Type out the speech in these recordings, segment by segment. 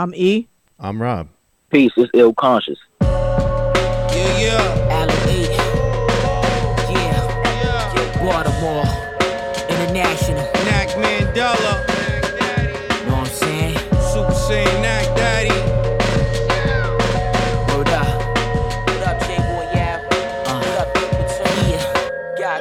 I'm E. I'm Rob. Peace. It's ill conscious. Yeah, yeah. Alley. Yeah. Baltimore. International. Knack Mandela. Know what I'm saying? Super Saiyan Knack Daddy. Word up. What up, J-Boy Yab? Uh. What up, Yeah. God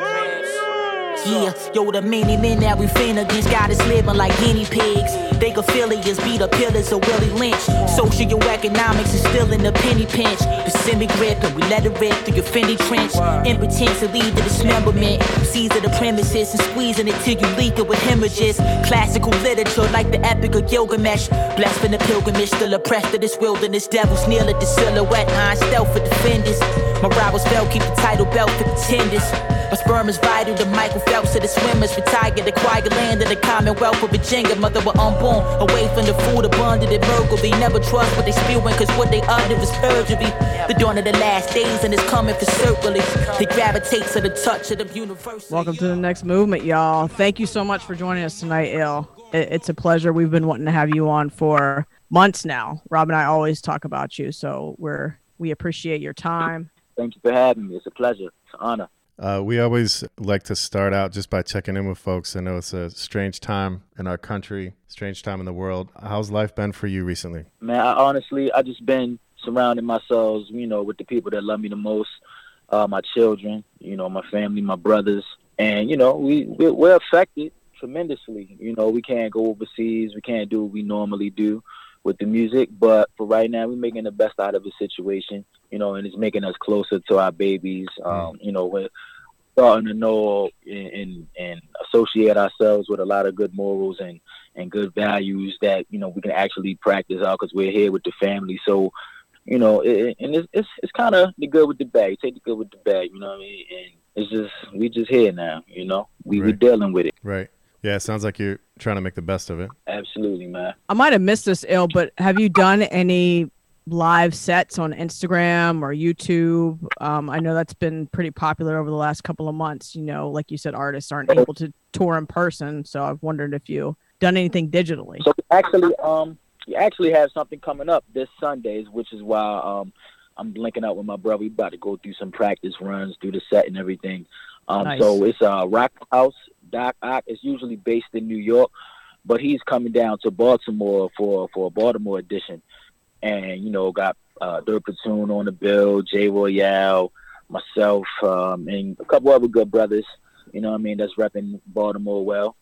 Yeah, yo, the many men that we fin against got us living like guinea pigs. They could feel it, just be the pillars of Willie Lynch. Socioeconomics is still in the penny pinch. The semi grip, and we let it rip through your Fendi trench. Impotence to lead to dismemberment. Seize the premises and squeezing it till you leak it with hemorrhages. Classical literature like the epic of Gilgamesh. Blessed from the pilgrimage, still oppressed of this wilderness. Devils kneel at the silhouette, iron stealth for defenders. My rivals fell, keep the title belt for contenders. My sperm is vital to Michael Phelps to the swimmers. Retired, acquired land of the Commonwealth of Virginia. Mother were unborn, away from the food abundant and burglary. Never trust what they spewing, cause what they utter is perjury. The dawn of the last days and it's coming for circling. They gravitate to the touch of the universe. Welcome to the next movement, y'all. Thank you so much for joining us tonight, Il. It's a pleasure. We've been wanting to have you on for months now. Rob and I always talk about you, so we're we appreciate your time. Thank you for having me. It's a pleasure. It's an honor. Uh, we always like to start out just by checking in with folks. I know it's a strange time in our country, strange time in the world. How's life been for you recently? Man, I honestly, I just been surrounding myself, you know, with the people that love me the most, uh, my children, you know, my family, my brothers, and you know, we we're, we're affected tremendously. You know, we can't go overseas, we can't do what we normally do with the music, but for right now, we're making the best out of the situation, you know, and it's making us closer to our babies. Um, you know, we're starting to know and, and and associate ourselves with a lot of good morals and and good values that you know we can actually practice out because we're here with the family. So, you know, it, and it's it's, it's kind of the good with the bad. You take the good with the bad. You know what I mean? And it's just we just here now. You know, we we Right. dealing with it. Right. Yeah, it sounds like you're trying to make the best of it. Absolutely, man. I might have missed this, ill, but have you done any live sets on Instagram or YouTube? Um, I know that's been pretty popular over the last couple of months. You know, like you said, artists aren't able to tour in person, so I've wondered if you done anything digitally. So actually, um, we actually have something coming up this Sundays, which is why um, I'm linking up with my brother. We about to go through some practice runs, do the set and everything. Um, Nice. So it's uh, Rock House. Doc Ock is usually based in New York, but he's coming down to Baltimore for for a Baltimore edition, and you know got uh, Dirt Platoon on the bill, Jay Royale, myself, um, and a couple other good brothers. You know what I mean? That's repping Baltimore well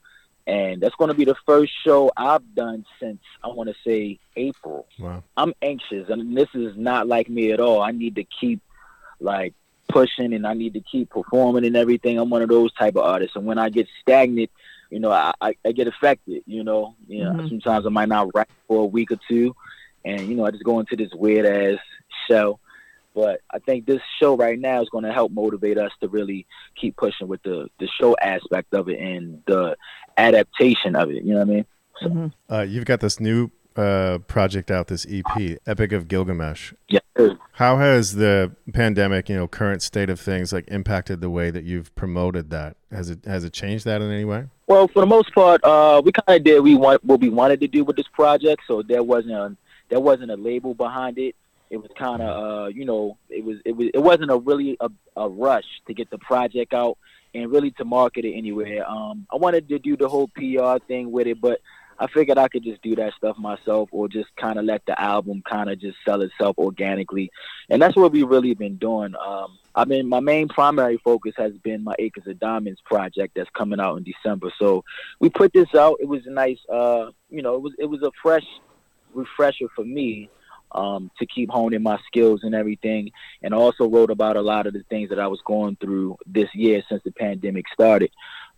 and that's going to be the first show I've done since I want to say April. Wow. I'm anxious, and this is not like me at all. I need to keep like pushing, and I need to keep performing and everything. I'm one of those type of artists, and when I get stagnant, you know, I, I, I get affected. You know, you know, Mhm. sometimes I might not write for a week or two, and you know, I just go into this weird ass show. But I think this show right now is going to help motivate us to really keep pushing with the the show aspect of it and the adaptation of it. You know what I mean? Mhm. Uh, you've got this new uh, project out, this EP, Epic of Gilgamesh. Yeah. How has the pandemic, you know, current state of things, like impacted the way that you've promoted that? Has it has it changed that in any way? Well, for the most part, uh, we kind of did we want what we wanted to do with this project. So there wasn't a, there wasn't a label behind it. It was kind of uh, you know it was it was it wasn't a really a, a rush to get the project out and really to market it anywhere. Um, I wanted to do the whole PR thing with it, but I figured I could just do that stuff myself or just kind of let the album kind of just sell itself organically. And that's what we've really been doing. Um, I mean, my main primary focus has been my Acres of Diamonds project that's coming out in December. So we put this out. It was a nice, uh, you know, it was it was a fresh refresher for me um, to keep honing my skills and everything. And I also wrote about a lot of the things that I was going through this year since the pandemic started.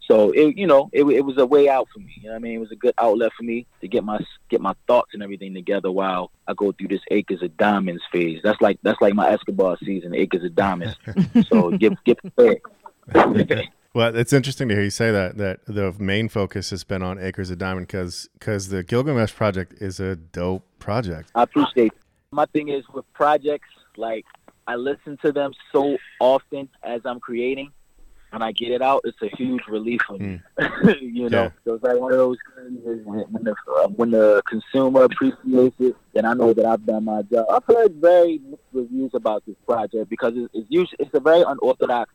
So it, you know, it, it was a way out for me. You know what I mean? It was a good outlet for me to get my get my thoughts and everything together while I go through this Acres of Diamonds phase. That's like that's like my Escobar season, Acres of Diamonds. so get get prepared. Well, it's interesting to hear you say that that the main focus has been on Acres of Diamond because because the Gilgamesh project is a dope project. I appreciate. It. My thing is with projects, like I listen to them so often as I'm creating when I get it out, it's a huge relief for me. Hmm. you know, Yeah. so it's like one of those things is when the when the consumer appreciates it, then I know that I've done my job. I've heard very mixed reviews about this project because it's, it's usually it's a very unorthodox,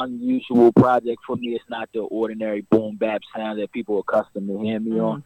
unusual project for me. It's not the ordinary boom bap sound that people are accustomed to hearing me on.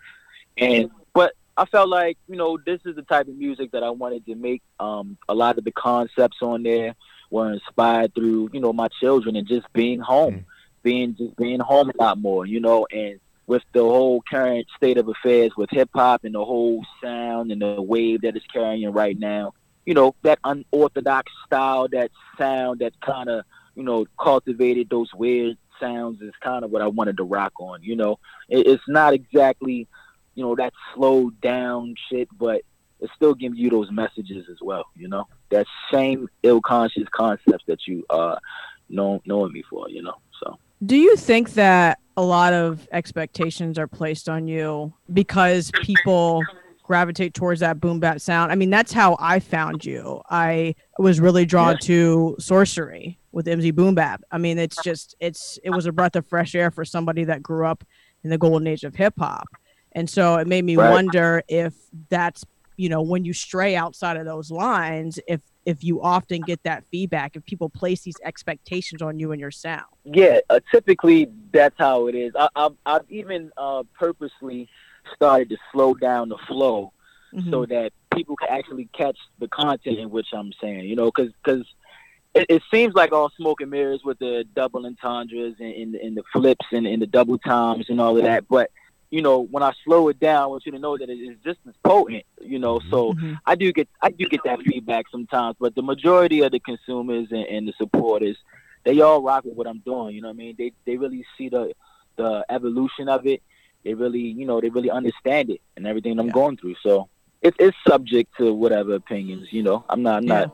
And but I felt like you know this is the type of music that I wanted to make. Um, a lot of the concepts on there were inspired through you know my children and just being home, Mm. being just being home a lot more. You know, and with the whole current state of affairs with hip hop and the whole sound and the wave that it's carrying right now, you know that unorthodox style, that sound, that kind of you know cultivated those weird sounds is kind of what I wanted to rock on. You know, it, it's not exactly you know that slowed down shit, but it still gives you those messages as well. You know, that same ill conscious concepts that you uh know knowing me for. You know, so Do you think that a lot of expectations are placed on you because people gravitate towards that boom bap sound? I mean, that's how I found you. I was really drawn Yeah. to sorcery with MZ Boom Bap. I mean, it's just it's it was a breath of fresh air for somebody that grew up in the golden age of hip hop. And so it made me Right. wonder if that's, you know, when you stray outside of those lines, if if you often get that feedback, if people place these expectations on you and your sound. yeah, uh, typically that's how it is. I, I've, I've even uh, purposely started to slow down the flow Mhm. so that people can actually catch the content in which I'm saying, you know, because it, it seems like all smoke and mirrors with the double entendres and, and, and the flips and, and the double times and all of that. But you know, when I slow it down, I want you to know that it is just as potent, you know. So Mhm. I do get I do get that feedback sometimes, but the majority of the consumers and, and the supporters, they all rock with what I'm doing. You know what I mean? They they really see the the evolution of it. They really you know they really understand it and everything I'm Yeah. going through. So it's it's subject to whatever opinions. You know, I'm not I'm not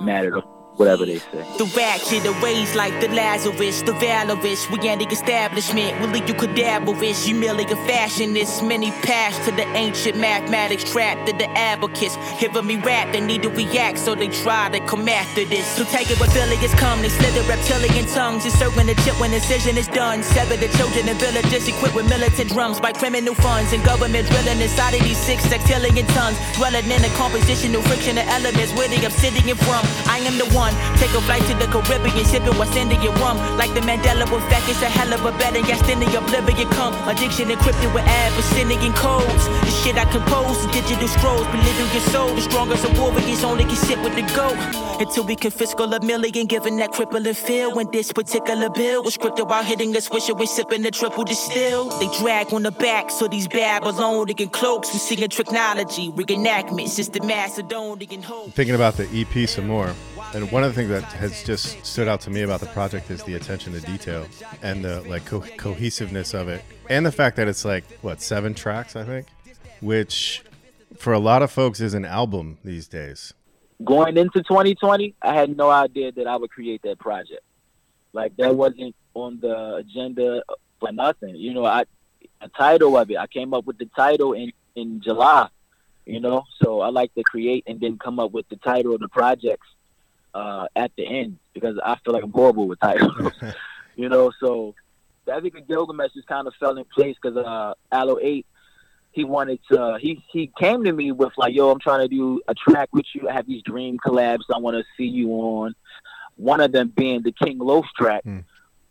mad at them, whatever they say. The ratchet, the ways like the Lazarus, the Valorous. We ain't the establishment, we leave you cadaverous. You merely a fashionist. Many pass to the ancient mathematics, trapped to the abacus. Hearing me rap, they need to react, so they try to come after this. So take it with billions come, they slither reptilian tongues. Encircling the chip when incision is done. Sever the children and villages equipped with militant drums by criminal funds and government drilling inside of these six sextillion tons. Dwelling in the compositional friction of elements where the obsidian from. I am the one. Take a flight to the Caribbean, sipping West Indian rum. Like the Mandela effect, it's a hell of a better yes than the oblivion come. Addiction encrypted with Abyssinian codes. The shit I compose, the digital scrolls, in your soul. The strongest of warriors only can sit with the goat. Until we can fiscal a million, giving that crippling feel. When this particular bill was scripted while hitting a swisher, we sipping the triple distill. They drag on the back, so these Babylonian cloaks. We singing technology, reenactment, since the Macedonian hope. thinking about the EP some more, and one of the things that has just stood out to me about the project is the attention to detail and the like co- cohesiveness of it, and the fact that it's like what seven tracks, I think, which for a lot of folks is an album these days. going into 2020, I had no idea that I would create that project. Like that wasn't on the agenda for nothing. You know, I a title of it. I came up with the title in in July. You know, so I like to create and then come up with the title of the projects uh, at the end because I feel like I'm horrible with titles. you know, so I think the Gilgamesh just kind of fell in place because uh, Aloe Eight he wanted to he he came to me with like yo i'm trying to do a track with you i have these dream collabs i want to see you on one of them being the king loaf track Hmm.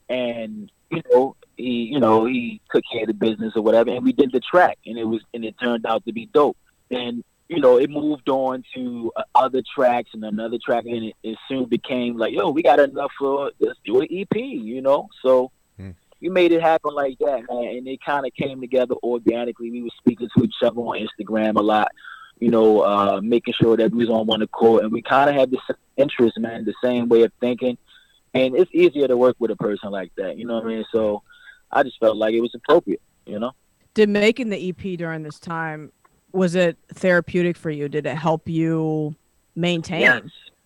and you know he you know he took care of the business or whatever and we did the track and it was and it turned out to be dope and you know it moved on to uh, other tracks and another track and it, it soon became like yo we got enough for let's do an ep you know so we made it happen like that, man. And it kind of came together organically. We were speaking to each other on Instagram a lot, you know, uh, making sure that we was on one accord. And we kind of had the same interest, man, the same way of thinking. And it's easier to work with a person like that, you know what I mean? So I just felt like it was appropriate, you know? Did making the EP during this time was it therapeutic for you? Did it help you maintain? Yes,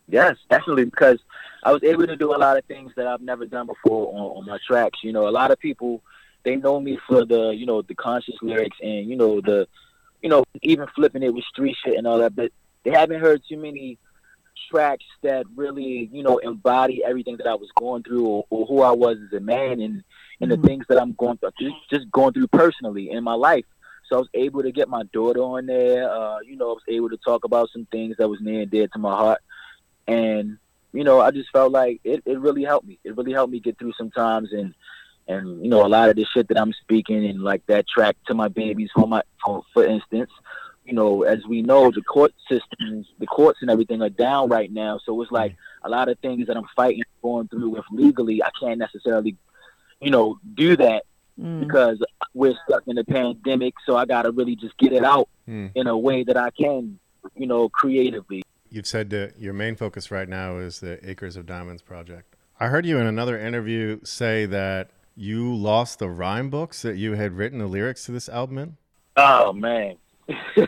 yes, definitely. Because I was able to do a lot of things that I've never done before on, on my tracks. You know, a lot of people they know me for the you know the conscious lyrics and you know the you know even flipping it with street shit and all that, but they haven't heard too many tracks that really, you know, embody everything that I was going through or, or who I was as a man and and the mm-hmm. things that I'm going through, just going through personally in my life. So I was able to get my daughter on there. Uh, you know, I was able to talk about some things that was near and dear to my heart. And, you know, I just felt like it, it really helped me. It really helped me get through some times and and you know, a lot of the shit that I'm speaking and like that track to my babies for my for, for instance, you know, as we know, the court systems, the courts and everything are down right now. So it's like a lot of things that I'm fighting going through with legally, I can't necessarily, you know, do that Mm. because we're stuck in a pandemic. So I got to really just get it out Hmm. in a way that I can, you know, creatively. You've said that your main focus right now is the Acres of Diamonds project. I heard you in another interview say that you lost the rhyme books that you had written the lyrics to this album in. Oh man.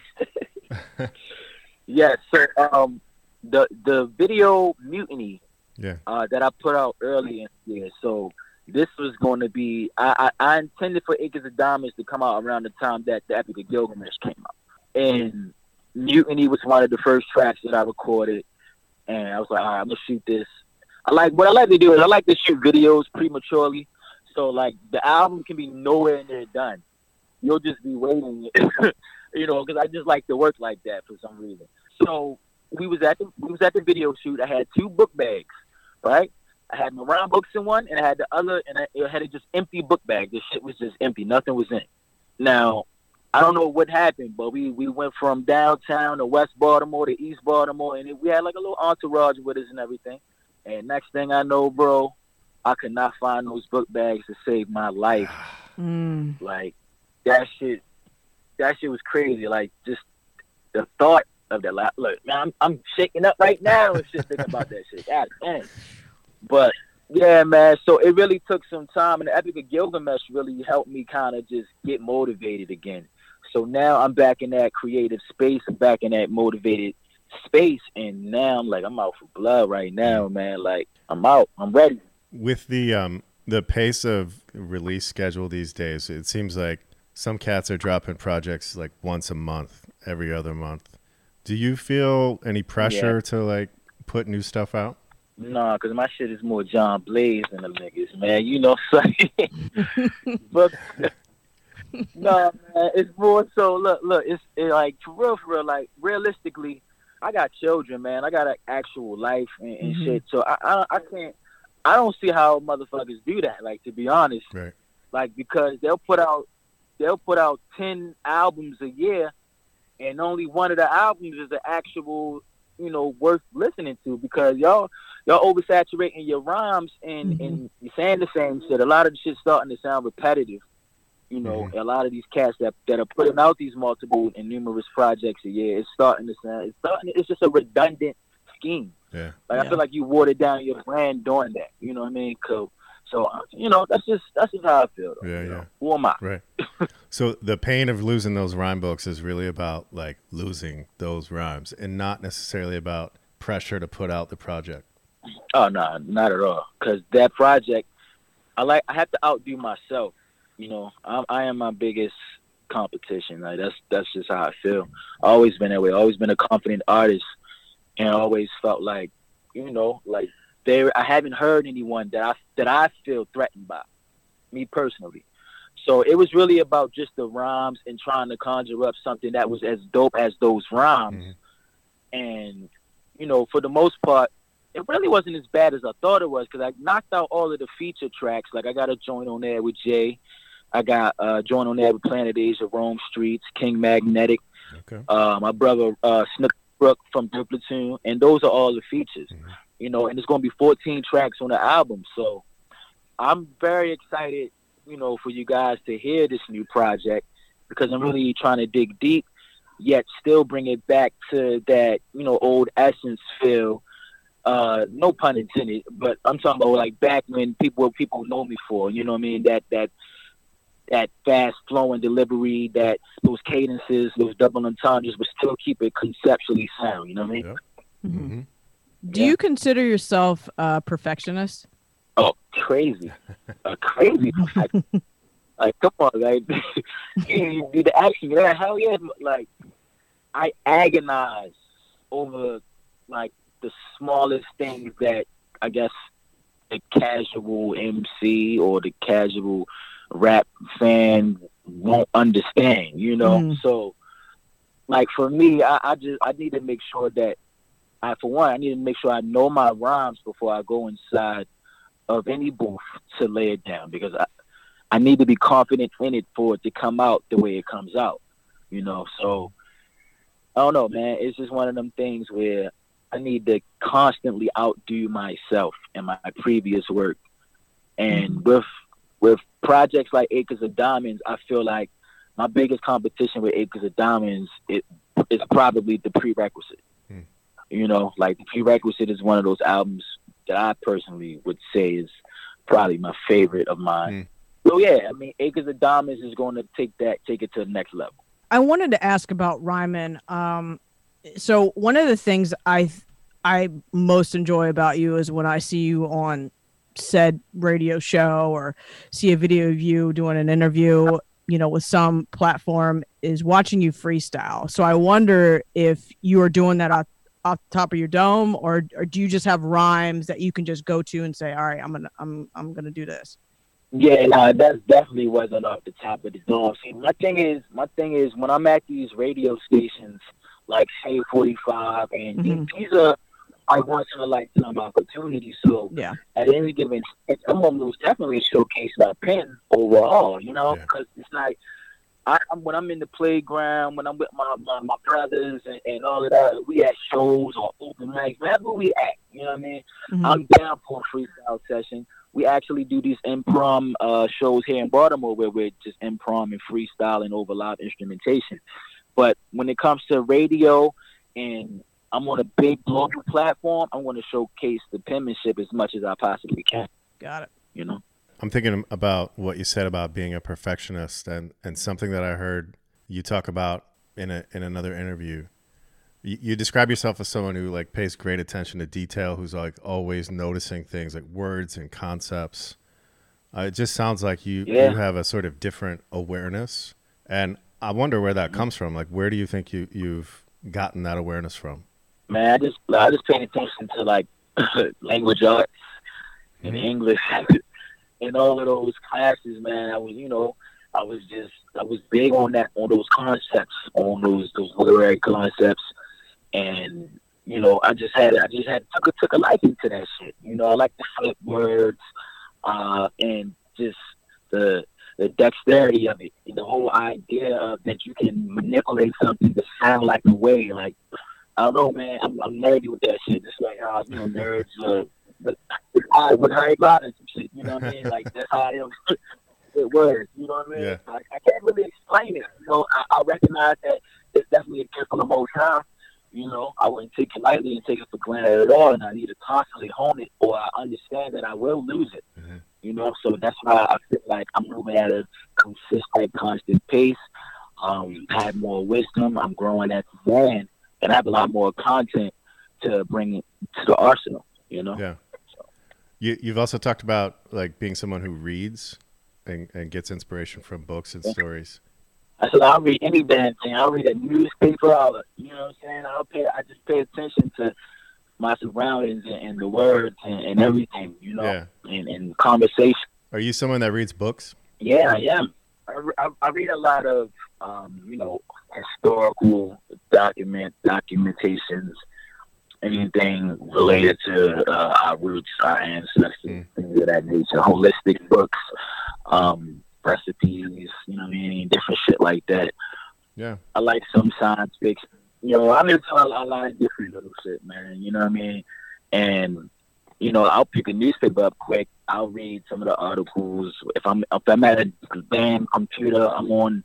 yes, sir. um the the video mutiny Yeah. uh that I put out earlier in the year. So this was going to be I, I, I intended for Acres of Diamonds to come out around the time that the Epic of Gilgamesh came out. And Mutiny was one of the first tracks that I recorded and I was like, all right, I'm gonna shoot this. I like what I like to do is I like to shoot videos prematurely. So like the album can be nowhere near done. You'll just be waiting, you know, because I just like to work like that for some reason. So we was at the we was at the video shoot. I had two book bags, right? I had my rhyme books in one, and I had the other, and I, it had a just empty book bag. The shit was just empty. Nothing was in. it. Now, I don't know what happened, but we we went from downtown to West Baltimore to East Baltimore, and it, we had like a little entourage with us and everything. And next thing I know, bro, I could not find those book bags to save my life. Mm. Like that shit, that shit was crazy. Like just the thought of that. Like, look, man, I'm, I'm shaking up right now and shit thinking about that shit. God damn. But yeah, man. So it really took some time, and the Epic of Gilgamesh really helped me kind of just get motivated again. So now I'm back in that creative space. I'm back in that motivated space, and now I'm like, I'm out for blood right now, man. Like I'm out. I'm ready. With the um the pace of release schedule these days, it seems like some cats are dropping projects like once a month, every other month. Do you feel any pressure to like put new stuff out? Nah, cause my shit is more John Blaze than them niggas, man. You know, son. but no, man, it's more so. Look, look, it's it, like for real, for real. Like realistically, I got children, man. I got an actual life and, and Mhm. shit. So I, I, I can't. I don't see how motherfuckers do that. Like to be honest, Right. like because they'll put out, they'll put out ten albums a year, and only one of the albums is the actual, you know, worth listening to because y'all y'all oversaturating your rhymes and Mhm. and you're saying the same shit. A lot of the shit starting to sound repetitive. You know, a lot of these cats that that are putting out these multiple and numerous projects a year, it's starting to sound. It's starting. It's just a redundant scheme. Yeah. Like Yeah. I feel like you watered down your brand doing that. You know what I mean? So, so you know, that's just that's just how I feel. Though, Yeah, you know? yeah. Who am I? Right. so the pain of losing those rhyme books is really about like losing those rhymes and not necessarily about pressure to put out the project. Oh no, not at all. Because that project, I like. I have to outdo myself. You know, I'm, I am my biggest competition. Like that's that's just how I feel. always been that way. always been a confident artist, and always felt like, you know, like there. I haven't heard anyone that I that I feel threatened by, me personally. So it was really about just the rhymes and trying to conjure up something that was as dope as those rhymes. Mhm. And you know, for the most part, it really wasn't as bad as I thought it was because I knocked out all of the feature tracks. Like I got a joint on there with Jay. I got a joint on there with Planet Asia, Rome Streets, King Magnetic, Okay. uh, my brother uh, Snook Brook from Blue Platoon, and those are all the features. Mhm. You know, and it's going to be 14 tracks on the album. So I'm very excited, you know, for you guys to hear this new project because I'm really trying to dig deep, yet still bring it back to that, you know, old essence feel. Uh, no pun intended, but I'm talking about like back when people people know me for. You know what I mean? That that that fast flowing delivery, that those cadences, those double entendres, but still keep it conceptually sound. You know what I mean? Yeah. Mhm. hmm Do Yeah. you consider yourself a perfectionist? Oh, crazy, a crazy. like, like, come on, like you do the action. Yeah, hell yeah. Like I agonize over like the smallest things that I guess the casual MC or the casual rap fan won't understand, you know. Mhm. So, like for me, I, I just I need to make sure that I, for one, I need to make sure I know my rhymes before I go inside of any booth to lay it down because I I need to be confident in it for it to come out the way it comes out, you know. So I don't know, man. It's just one of them things where I need to constantly outdo myself in my previous work. And with with projects like Acres of Diamonds, I feel like my biggest competition with Acres of Diamonds it is probably the prerequisite. Hmm. You know, like the prerequisite is one of those albums that I personally would say is probably my favorite of mine. So yeah, I mean Acres of Diamonds is going to take that take it to the next level. I wanted to ask about Ryman. Um, so one of the things I I most enjoy about you is when I see you on said radio show or see a video of you doing an interview, you know, with some platform, is watching you freestyle. So I wonder if you are doing that off, off the top of your dome, or or do you just have rhymes that you can just go to and say, all right, I'm gonna I'm I'm gonna do this. Yeah, no, that definitely wasn't off the top of the dome. See, my thing is, my thing is, when I'm at these radio stations like Shade 45, and Mhm. these are like once in a lifetime opportunities. So Yeah. at any given, I'm gonna definitely showcase my pen overall. You know, Yeah. because it's like. I, I'm, when I'm in the playground, when I'm with my my, my brothers and, and all of that, we at shows or open mics, wherever we at, you know what I mean? Mhm. I'm down for a freestyle session. We actually do these improm uh, shows here in Baltimore where we're just improm and freestyling over live instrumentation. But when it comes to radio and I'm on a big global platform, I'm going to showcase the penmanship as much as I possibly can. Got it. You know? I'm thinking about what you said about being a perfectionist and, and something that I heard you talk about in a in another interview. You, you describe yourself as someone who like pays great attention to detail, who's like always noticing things like words and concepts. Uh, it just sounds like you Yeah. you have a sort of different awareness, and I wonder where that comes from. Like, where do you think you you've gotten that awareness from? Man, I just I just paid attention to like language arts and English and all of those classes, man. I was, you know, I was just I was big on that on those concepts, on those those literary concepts, and you know, I just had I just had took a took a liking to that shit. You know, I like to flip words, uh, and just the the dexterity of it, the whole idea of that you can manipulate something to sound like a way, like I don't know, man. I'm, I'm nerdy with that shit. It's like how you know nerds, uh, but I with Harry Potter some shit. You know what I mean? Like that's how I am with words. You know what I mean? Yeah. I, I can't really explain it. You know, I, I recognize that it's definitely a gift from the most high. You know, I wouldn't take it lightly and take it for granted at all, and I need to constantly hone it, or I understand that I will lose it. Mhm. You know, so that's why I feel like I'm moving at a consistent, constant pace. Um, I have more wisdom. I'm growing as a man, and I have a lot more content to bring to the arsenal. You know. Yeah. You you've also talked about like being someone who reads and, and gets inspiration from books and stories. I said I'll read any damn thing. I'll read a newspaper. I'll, you know what I'm saying? I'll pay. I just pay attention to my surroundings and, and the words and, and everything. You know, Yeah. and, and conversation. Are you someone that reads books? Yeah, I am. I, I, I read a lot of, um, you know, historical document documentations, anything related to uh, our roots, our ancestors, Mm. things of that nature. Holistic books, um, recipes, you know what I mean, different shit like that. Yeah. I like some science fiction. You know, I'm into a, a lot of different little shit, man. You know what I mean? And you know, I'll pick a newspaper up quick. I'll read some of the articles. If I'm if I'm at a damn computer, I'm on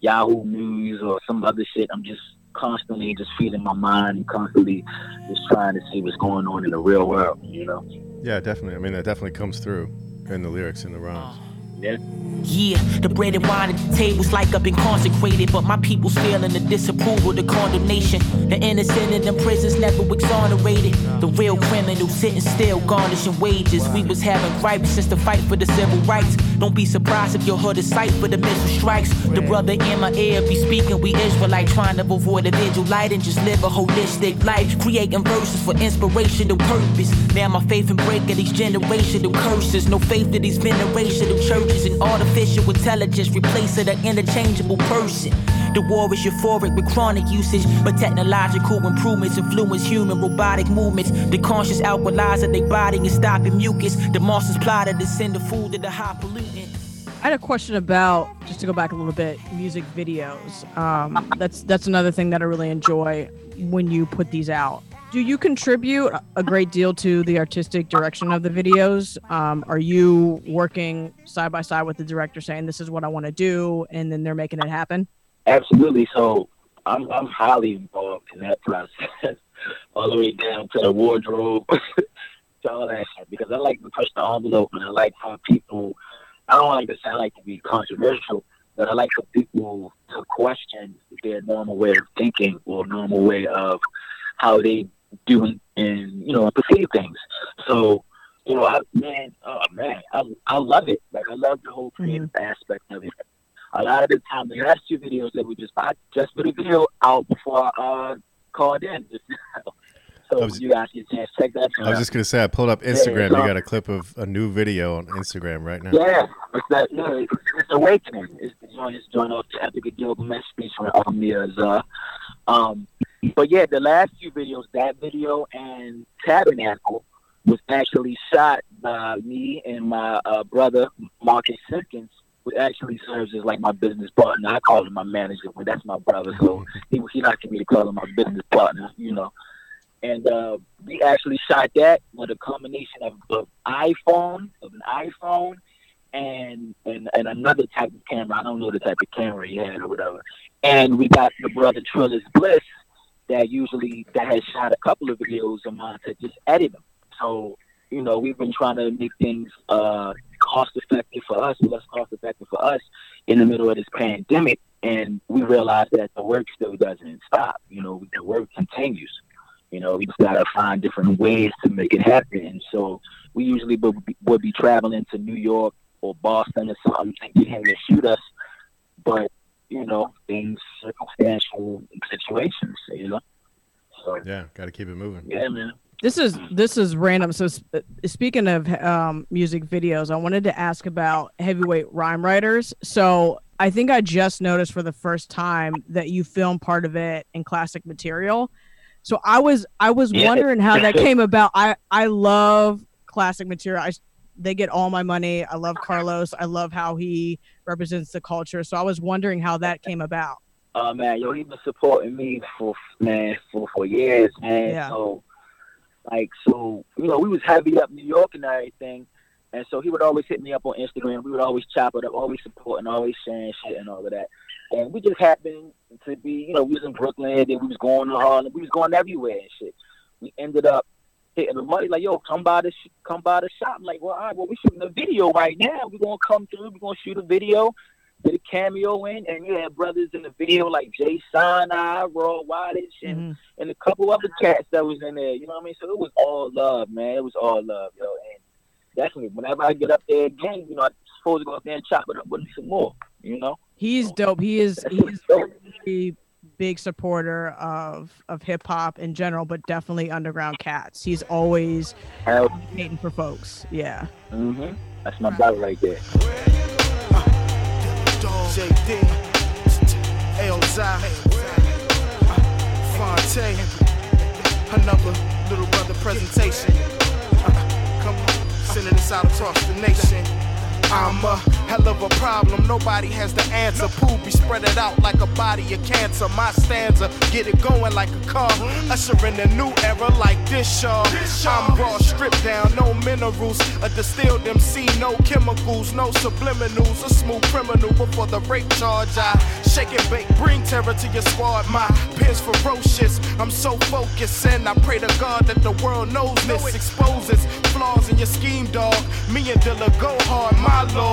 Yahoo News or some other shit. I'm just constantly just feeding my mind and constantly just trying to see what's going on in the real world. You know? Yeah, definitely. I mean, that definitely comes through in the lyrics and the rhymes. Yeah. The bread and wine at the tables like I've been consecrated, but my people's feeling the disapproval, the condemnation. The innocent in the prisons never exonerated. The real criminals sitting still, garnishing wages. We was having gripes since the fight for the civil rights. Don't be surprised if your hood is sight for the missile strikes. The brother in my ear be speaking, we Israelite, trying to avoid a vigil light and just live a holistic life. Creating verses for inspirational purpose. Now my faith in breaking these generational curses. No faith to these venerational churches and artificial intelligence replacing an interchangeable person. The war is euphoric with chronic usage, but technological improvements influence human robotic movements. The conscious alkalizer they body is stopping mucus. The monsters plotted to send the food to the high pollutant. I had a question about just to go back a little bit music videos. Um, that's that's another thing that I really enjoy when you put these out. Do you contribute a great deal to the artistic direction of the videos? Um, are you working side by side with the director, saying this is what I want to do, and then they're making it happen? Absolutely. So I'm I'm highly involved in that process, all the way down to the wardrobe, to all that shit. Because I like to push the envelope, and I like for people. I don't like to sound like to be controversial, but I like for people to question their normal way of thinking or normal way of how they do and, and you know perceive things. So you know, I man, oh man, I I love it. Like I love the whole creative mm-hmm. aspect of it. A lot of the time, the last two videos that we just I just put a video out before I uh, called in. Just, so was- you guys get a chance to check that. I was out. just gonna say I pulled up Instagram. so- You got a clip of a new video on Instagram right now. Yeah, it's that. Yeah, it's, it's awakening. It's the joint. It's joint off the Epic of Gilgamesh speech from Almia's. Uh, um, but yeah, the last few videos, that video and Tabernacle, was actually shot by me and my uh, brother Marcus Simpkins, who actually serves as like my business partner. I call him my manager, but that's my brother, so he he likes me to call him my business partner. You know. And uh, we actually shot that with a combination of, of iPhone, of an iPhone, and, and and another type of camera. I don't know the type of camera he had or whatever. And we got the brother Trillis Bliss that usually that has shot a couple of videos of mine to just edit them. So you know we've been trying to make things uh, cost effective for us, less cost effective for us in the middle of this pandemic. And we realized that the work still doesn't stop. You know, the work continues. You know, we just gotta find different ways to make it happen. And so we usually would be, would be traveling to New York or Boston or something to get him to shoot us. But you know, things circumstantial situations. You know, so Yeah, got to keep it moving. yeah, man. This is this is random. So sp- speaking of um, music videos, I wanted to ask about heavyweight rhyme writers. So I think I just noticed for the first time that you filmed part of it in classic material. So I was I was Yeah. wondering how that came about. I I love classic material. I, they get all my money. I love Carlos. I love how he represents the culture. So I was wondering how that came about. uh man, yo, he been supporting me for man for for years, man. Yeah. So like so, you know, we was heavy up New York and everything. And so he would always hit me up on Instagram. We would always chop it up, always supporting, always sharing shit and all of that. And we just happened to be, you know, we was in Brooklyn, then we was going to Harlem, we was going everywhere and shit. We ended up hitting the money like, yo, come by the sh- come by the shop. I'm like, well, all right, well, we shooting a video right now. We're gonna come through. We're gonna shoot a video, get a cameo in, and you had brothers in the video like Jay Sinai, Raw Wattage, and Mhm. and a couple other cats that was in there. You know what I mean? So it was all love, man. It was all love, yo. And definitely, whenever I get up there again, you know, I'm supposed to go up there and chop it up with some more. You know? He's dope. He is he's a big supporter of of hip hop in general, but definitely underground cats. He's always hating for folks. Yeah. hmm That's my brother right there. JD, Elzhi, Phonte, another little brother presentation. Come on, sending this out across the nation. I'm a hell of a problem. Nobody has the answer. Poopy spread it out like a body of cancer. My stanza, get it going like a car. Ushering a new era like this, y'all. I'm raw, stripped down, no minerals. A distilled MC, no chemicals, no subliminals. A smooth criminal before the rape charge. I shake and bake, bring terror to your squad. My pen's ferocious. I'm so focused, and I pray to God that the world knows this. Exposes flaws in your scheme, dog. Me and Dilla go hard, my lord.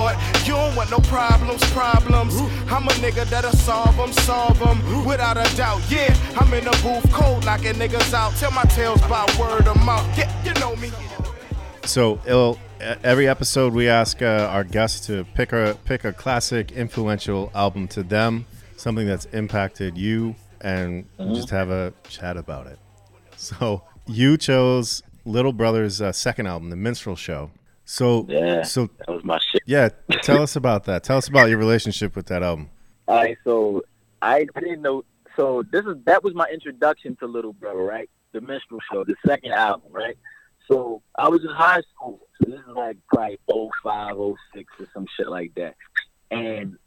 You don't want no problems, problems. I'm a nigga that'll solve them, solve them. Without a doubt, yeah. I'm in the booth, cold, knocking niggas out. Tell my tales by word of mouth. Yeah, you know me. So, ill every episode we ask uh, our guests to pick a pick a classic, influential album to them, something that's impacted you, and just have a chat about it. So you chose Little Brother's uh, second album, The Minstrel Show. So Yeah. so That was my shit. yeah, tell us about that. Tell us about your relationship with that album. All right, so I didn't know. So this is that was my introduction to Little Brother, right? The Minstrel Show, the second album, right? So I was in high school. So this is like probably 05, 06 or some shit like that. And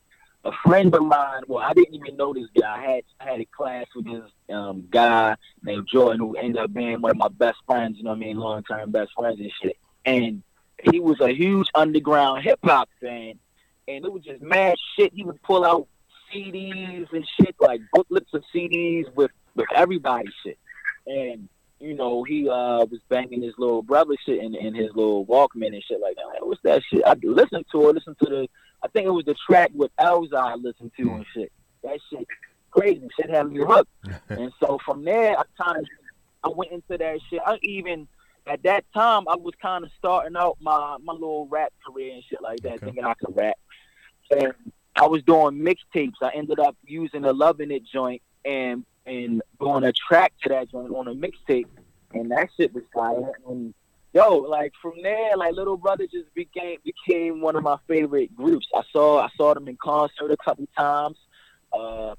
a friend of mine, well, I didn't even know this guy. I had I had a class with this um, guy named Jordan who ended up being one of my best friends, you know what I mean, long term best friends and shit. And he was a huge underground hip hop fan. And it was just mad shit. He would pull out CDs and shit, like booklets of CDs with, with everybody shit. And, you know, he uh was banging his little brother shit in, in his little Walkman and shit like that. Like, What's that shit? I listened to it, listened to the I think it was the track with Elzhi I listened to and shit. That shit crazy. Shit had me hooked. and so from there I kinda I went into that shit. I even at that time I was kinda starting out my, my little rap career and shit like that, Okay. thinking I could rap. And I was doing mixtapes. I ended up using a loving it joint and and doing a track to that joint on a mixtape, and that shit was fire. And yo, like from there, like Little Brother just became became one of my favorite groups. I saw I saw them in concert a couple times. Uh,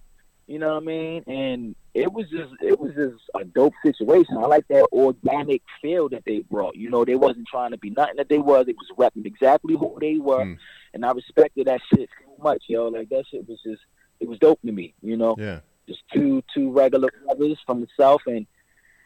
you know what I mean? And it was just it was just a dope situation. I like that organic feel that they brought. You know, they wasn't trying to be nothing that they was. It was repping exactly who they were, Mm. and I respected that shit so much, yo. Like that shit was just it was dope to me. You know Yeah. just two two regular brothers from the south and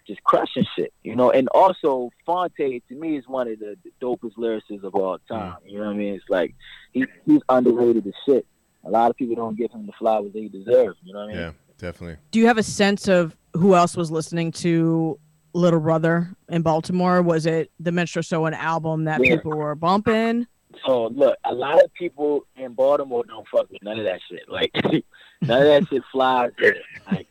just crushing shit, you know. And also Phonte to me is one of the, the dopest lyricists of all time. You know what I mean? It's like he, he's underrated as shit. A lot of people don't give him the flowers they deserve. You know what I mean? Yeah, definitely. Do you have a sense of who else was listening to Little Brother in Baltimore? Was it the Minstrel Show an album that Yeah. people were bumping? So look, a lot of people in Baltimore don't fuck with none of that shit. Like none of that shit flies there. Like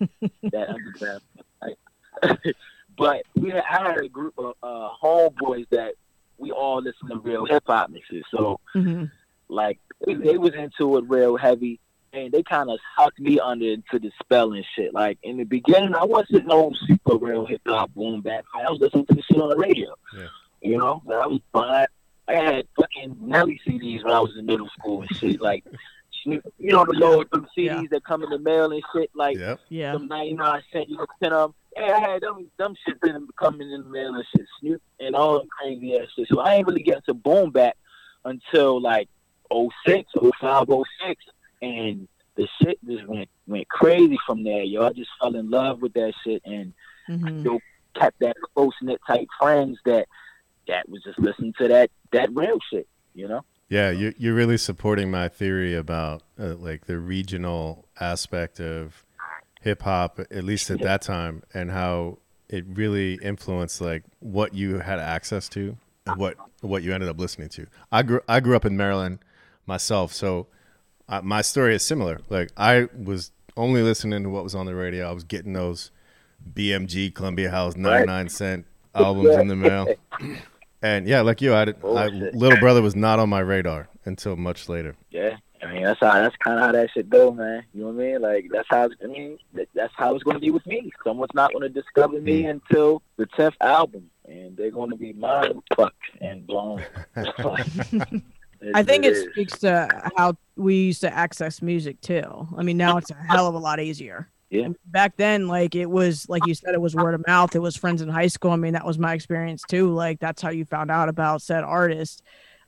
that underground. Like, but we had, I had a group of uh, homeboys that we all listen to real hip hop and shit. So hmm like they, they was into it real heavy and they kind of sucked me under into the spell and shit. Like in the beginning, I wasn't no super real hip hop boom bap. I was listening to the shit on the radio. Yeah. You know, but I was fine. I had fucking Nelly CDs when I was in middle school and shit. Like, you know, the little them CDs Yeah. that come in the mail and shit. Like, Yep. Yeah. some 99 cent, you know, 10 of them. Yeah, I had them, them shit been coming in the mail and shit, Snoop and all them crazy ass shit. So I ain't really get into boom bap until like 06, 05, 06. And the shit just went went crazy from there, yo. I just fell in love with that shit and hmm yo, kept that close knit type friends that that was just listening to that that real shit, you know? Yeah, you, you're really supporting my theory about uh, like the regional aspect of hip hop, at least at that time, and how it really influenced like what you had access to and what what you ended up listening to. I grew I grew up in Maryland myself, so my story is similar. Like I was only listening to what was on the radio. I was getting those BMG Columbia House 99 cent albums in the mail. And yeah, like you, I, did, I little brother was not on my radar until much later. Yeah, I mean that's how that's kind of how that shit go, man. You know what I mean? Like that's how I mean that, that's how it's going to be with me. Someone's not going to discover me Mm. until the tenth album, and they're going to be mind fucked and blown. I think it speaks to how we used to access music too. I mean, now it's a hell of a lot easier. Yeah. Back then, like it was, like you said, it was word of mouth. It was friends in high school. I mean, that was my experience too. Like that's how you found out about said artist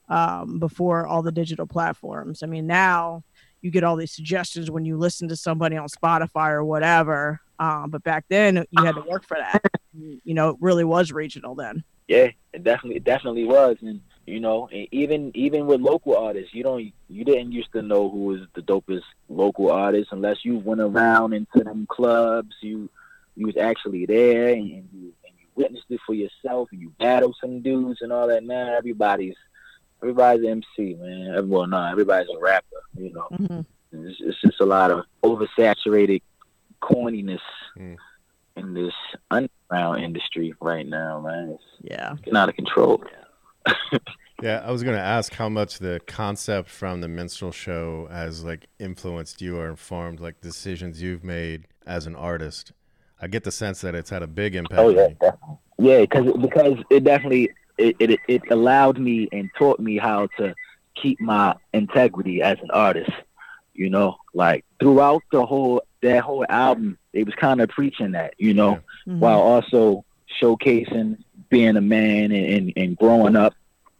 um, before all the digital platforms. I mean, now you get all these suggestions when you listen to somebody on Spotify or whatever. Um, but back then, you had to work for that. You know, it really was regional then. Yeah, it definitely it definitely was, and you know, and even even with local artists, you don't you didn't used to know who was the dopest local artist unless you went around into them clubs. You you was actually there and, and you and you witnessed it for yourself, and you battled some dudes and all that. Now everybody's everybody's an MC, man. Well, no, everybody's a rapper. You know, Mhm. it's, it's just a lot of oversaturated corniness Mm. in this underground industry right now, man. It's, Yeah. getting out of control. Yeah, I was going to ask how much the concept from the minstrel show has like influenced you or informed like decisions you've made as an artist. I get the sense that it's had a big impact. Oh on yeah, you. definitely. Yeah, because because it definitely it, it it allowed me and taught me how to keep my integrity as an artist. You know, like throughout the whole that whole album, it was kind of preaching that. You know, Mhm. while also showcasing being a man and, and, and growing up,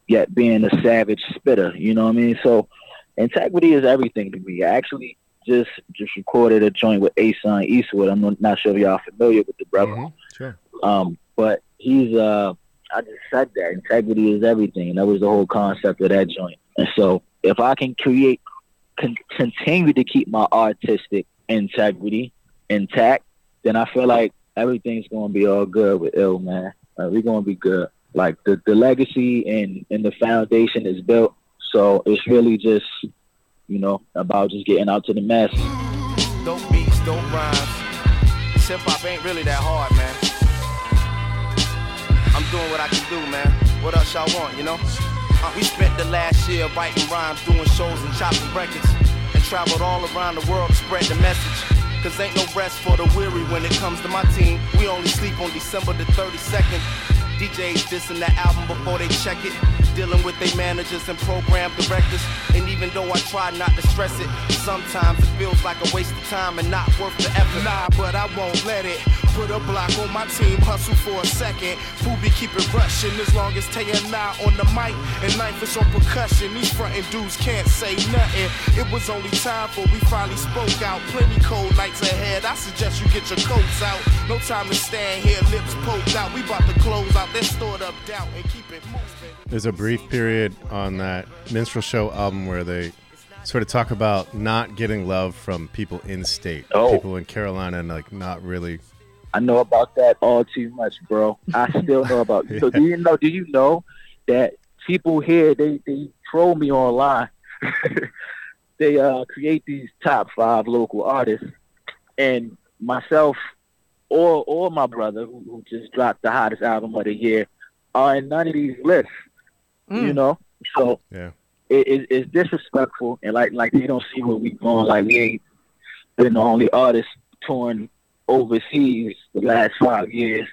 yet being a savage spitter. You know what I mean? So integrity is everything to me. I actually just just recorded a joint with Ason Eastwood. I'm not- sure if y'all familiar with the brother. Mhm, Sure. Um, but he's uh I just said that integrity is everything. That was the whole concept of that joint. And so if I can create con- continue to keep my artistic integrity intact, then I feel like everything's gonna be all good with ill man. Uh, we're gonna be good. Like the, the legacy and, and the foundation is built. So it's really just, you know, about just getting out to the mess. Dope beats, dope rhymes. Hip hop ain't really that hard, man. I'm doing what I can do, man. What else y'all want, you know? Uh, we spent the last year writing rhymes, doing shows and chopping records, and traveled all around the world to spread the message. Cause ain't no rest for the weary when it comes to my team. We only sleep on December the 32nd. DJs dissing the album before they check it. Dealing with their managers and program directors. And even though I try not to stress it, sometimes it feels like a waste of time and not worth the effort. Nah, but I won't let it. Put a block on my team, hustle for a second. Foobie keep it rushing as long as Tay and I on the mic and Nine is on percussion. These frontin' dudes can't say nothing. It was only time for we finally spoke out. Plenty cold nights ahead. I suggest you get your coats out. No time to stand here, lips poked out. We about to close out that stored up doubt and keep it moving. There's a brief period on that minstrel show album where they sort of talk about not getting love from people in state, Oh. people in Carolina, and like not really. I know about that all too much, bro. I still know about. you. So do you know? Do you know that people here they they troll me online? they uh create these top five local artists, and myself or or my brother who, who just dropped the hottest album of the year are in none of these lists. You Mm. know, so Yeah. it, it, it's disrespectful, and like like they don't see where we going. Like we ain't been the only artist touring overseas the last five years.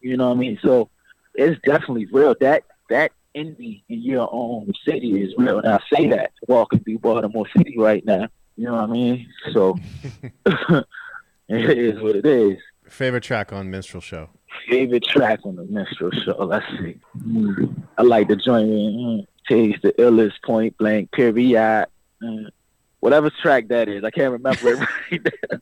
You know what I mean? So it's definitely real. That that envy in your own city is real. And I say that walking through Baltimore City right now. You know what I mean? So it is what it is. Favorite track on minstrel show? Favorite track on the minstrel show. Let's see. Mm. I like the joint. Mm. Taste the illest point blank period. Mm. Whatever track that is, I can't remember it right now.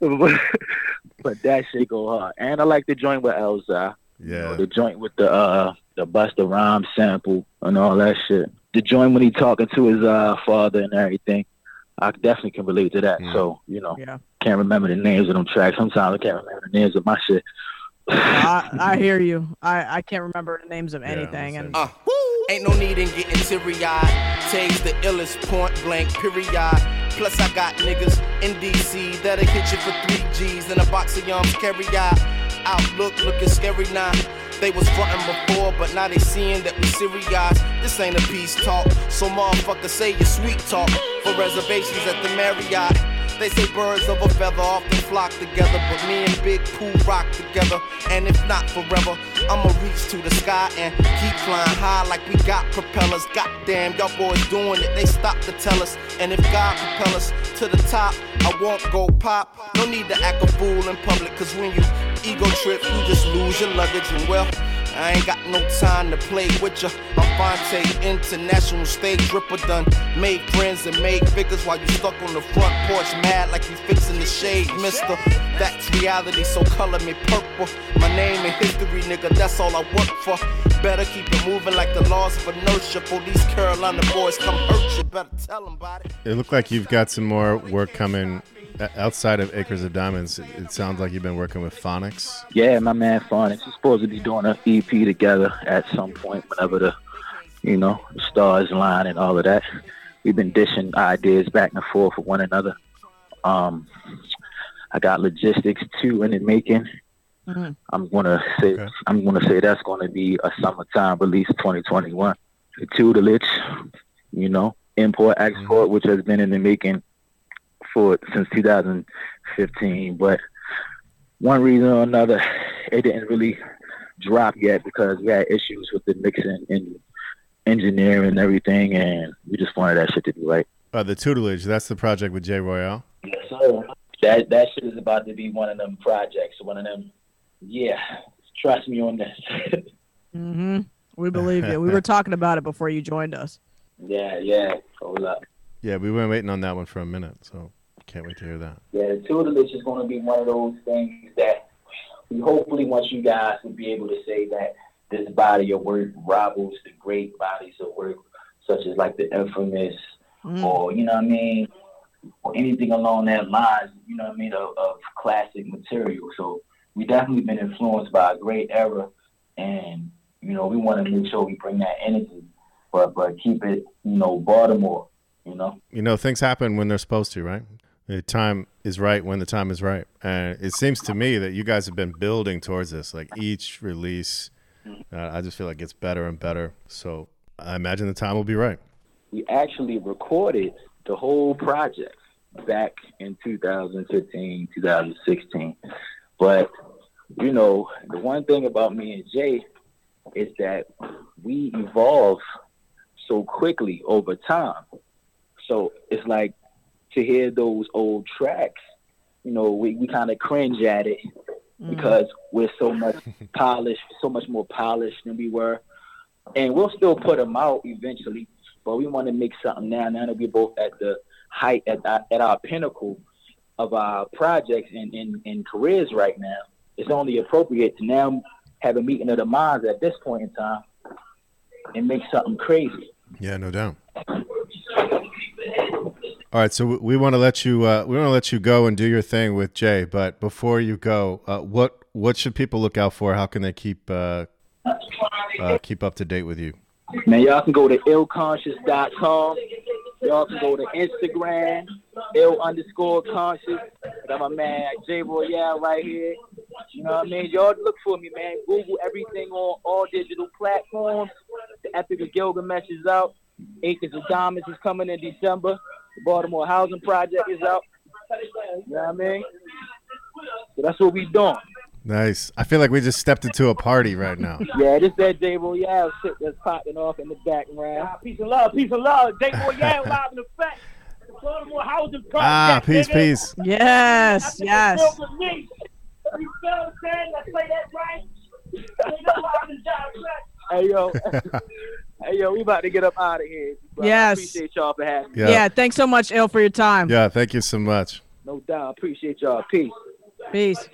But, but that shit go hard. And I like the joint with Elzhi. Yeah. The joint with the uh the Busta Rhymes sample and all that shit. The joint when he talking to his uh father and everything. I definitely can relate to that. Mm. So, you know, Yeah. can't remember the names of them tracks. Sometimes I can't remember the names of my shit. I, I hear you. I, I can't remember the names of Yeah, anything. same. and Uh, ain't no need in getting teary eyed. Taste the illest point blank, period. Plus, I got niggas in DC that'll hit you for three G's and a box of yums carry out. Outlook looking scary now. They was frontin' before, but now they seeing that we serious. This ain't a peace talk, so motherfucker say your sweet talk for reservations at the Marriott. They say birds of a feather often flock together, but me and Big Pooh rock together. And if not forever, I'ma reach to the sky and keep flying high like we got propellers. Goddamn, y'all boys doing it, they stop to tell us. And if God propel us to the top, I won't go pop. No need to act a fool in public, cause when you ego trip, you just lose your luggage. And well, I ain't got no time to play with ya. Phonte, international stage ripper done. Made friends and made figures while you stuck on the front porch, mad like you fixing the shade, mister. That's reality, so color me purple. My name and history, nigga, that's all I work for. Better keep it moving like the laws of inertia. For these Carolina boys come hurt you, better tell them about it. It looked like you've got some more work coming outside of Acres of Diamonds. It- It sounds like you've been working with Phonics. Yeah, my man Phonics is supposed to be doing an EP together at some point whenever the, you know, the stars line and all of that. We've been dishing ideas back and forth with one another. Um, I got logistics too in the making. Mhm. I'm gonna say Okay. I'm gonna say that's gonna be a summertime release 2021. The tutelage, you know, import export, which has been in the making for it since 2015. But one reason or another, it didn't really drop yet because we had issues with the mixing and engineering and everything, and we just wanted that shit to be right. Uh, the tutelage. That's the project with Jay Royale. Yes, sir. That that shit is about to be one of them projects. One of them. Yeah, trust me on this. mm-hmm. We believe you. We were talking about it before you joined us. yeah, yeah. Hold up. Yeah, we were waiting on that one for a minute, so can't wait to hear that. Yeah, the tutelage is going to be one of those things that we hopefully want you guys to be able to say that this body of work rivals the great bodies of work, such as like the infamous, Mm. or you know what I mean, or anything along that lines, you know what I mean, of, of classic material. So we definitely been influenced by a great era, and you know we want to make sure we bring that energy, but but keep it, you know, Baltimore, you know. You know, things happen when they're supposed to, right? The time is right when the time is right. And it seems to me that you guys have been building towards this. Like each release, uh, I just feel like it's better and better. So I imagine the time will be right. we actually recorded the whole project back in 2015, 2016. But, you know, the one thing about me and Jay is that we evolve so quickly over time. So it's like to hear those old tracks, you know, we, we kind of cringe at it mm. because we're so much polished, so much more polished than we were. And we'll still put them out eventually, but we want to make something now. Now that we're both at the height, at, our- at our pinnacle of our projects and, and, and careers right now, it's only appropriate to now have a meeting of the minds at this point in time and make something crazy. Yeah, no doubt. All right, so we- want to let you uh, we want to let you go and do your thing with Jay. But before you go, uh, what what should people look out for? How can they keep uh, uh, keep up to date with you? Man, y'all can go to illconscious.com. Y'all can go to Instagram, ill underscore conscious. I got my man Jay Royale right here. You know what I mean? Y'all look for me, man. Google everything on all digital platforms. The Epic of Gilgamesh is out. Acres of Diamonds is coming in December. The Baltimore Housing Project is out. You know what I mean? So that's what we doing. Nice. I feel like we just stepped into a party right now. Yeah, this that Jay Royale shit that's popping off in the background. Peace and love, peace and love. J Boy yeah, live in effect. The Baltimore Housing Project. Ah, peace, nigga. peace. Yes, yes. it's built with me. You feel what I'm saying? Let's that right. You know how the job right. Hey yo, hey yo, we about to get up out of here. bro. Yes. I appreciate y'all for having me. Yeah. Yeah. Thanks so much, Il, for your time. Yeah, thank you so much. No doubt. Appreciate y'all. Peace. Peace.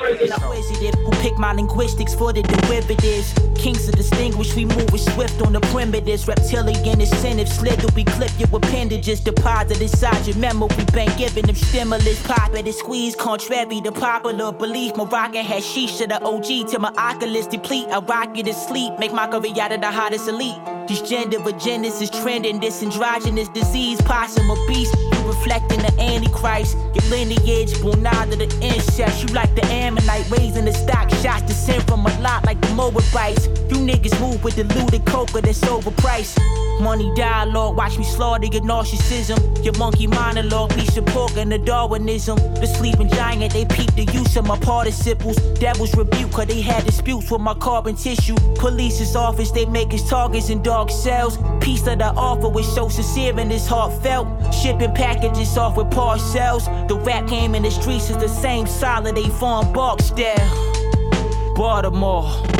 Who pick my linguistics for the derivatives. Kings are distinguished, we move with swift on the primitives. Reptilian incentive, slither, we clip your appendages. Deposit inside your memory bank, giving them stimulus. Pop it and squeeze, contrary to popular belief. Moroccan has shisha, the OG to my Oculus deplete. I rock it to sleep, make mockery out of the hottest elite. This gender agendas is trending, this androgynous disease, possum. You reflecting the Antichrist. Your lineage, of the incest. You like the Ammonite, raising the stock shots, descend from a lot like the Moabites. You niggas move with diluted coca that's overpriced. Money dialogue, watch me slaughter your narcissism. Your monkey monologue, piece of pork and the Darwinism. The sleeping giant, they peep the use of my participles. Devils rebuke, cause they had disputes with my carbon tissue. Police's office, they make his targets in dark cells. Piece of the offer was so sincere and it's heartfelt. Shipping packages off with parcels. The rap game in the streets is the same solid, they farm style. Baltimore.